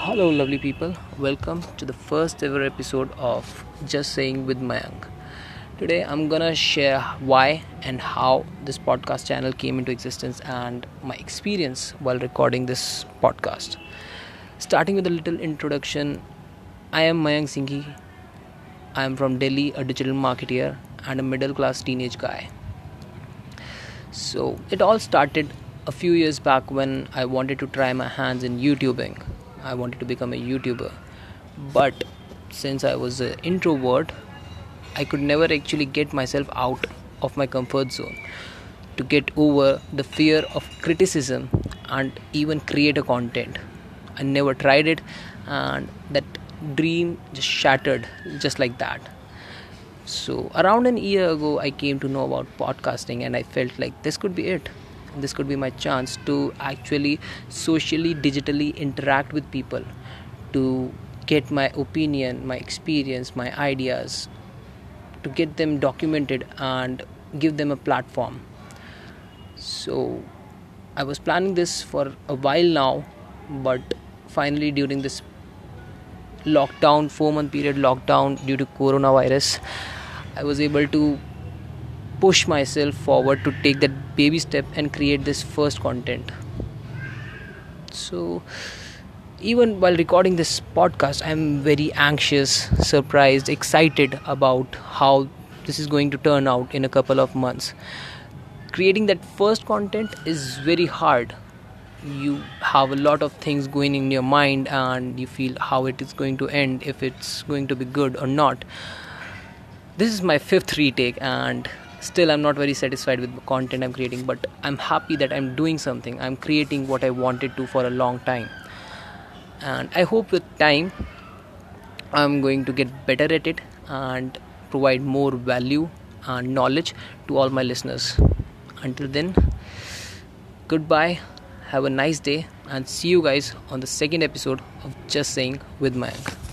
Hello, lovely people. Welcome to the first ever episode of Just Saying with Mayank. Today, I'm gonna share why and how this podcast channel came into existence and my experience while recording this podcast. Starting with a little introduction, I am Mayank Singhi. I am from Delhi, a digital marketer and a middle class teenage guy. So, it all started a few years back when I wanted to try my hands in YouTubing I wanted to become a YouTuber. But since I was an introvert, I could never actually get myself out of my comfort zone to get over the fear of criticism and even create a content. I never tried it, and that dream just shattered just like that. So, around an year ago, I came to know about podcasting, and I felt like this could be it this could be my chance to actually socially digitally interact with people to get my opinion my experience my ideas to get them documented and give them a platform. So i was planning this for a while now but finally during this lockdown 4 month period lockdown due to coronavirus i was able to push myself forward to take that baby step and create this first content. So even while recording this podcast i'm very anxious surprised excited about how this is going to turn out in a couple of months. Creating that first content is very hard. You have a lot of things going in your mind and you feel how it is going to end if it's going to be good or not. This is my fifth retake and still i'm not very satisfied with the content i'm creating but i'm happy that i'm doing something. I'm creating what i wanted to for a long time. And i hope with time i'm going to get better at it and provide more value and knowledge to all my listeners. Until then goodbye have a nice day and see you guys on the second episode of just saying with Mayank.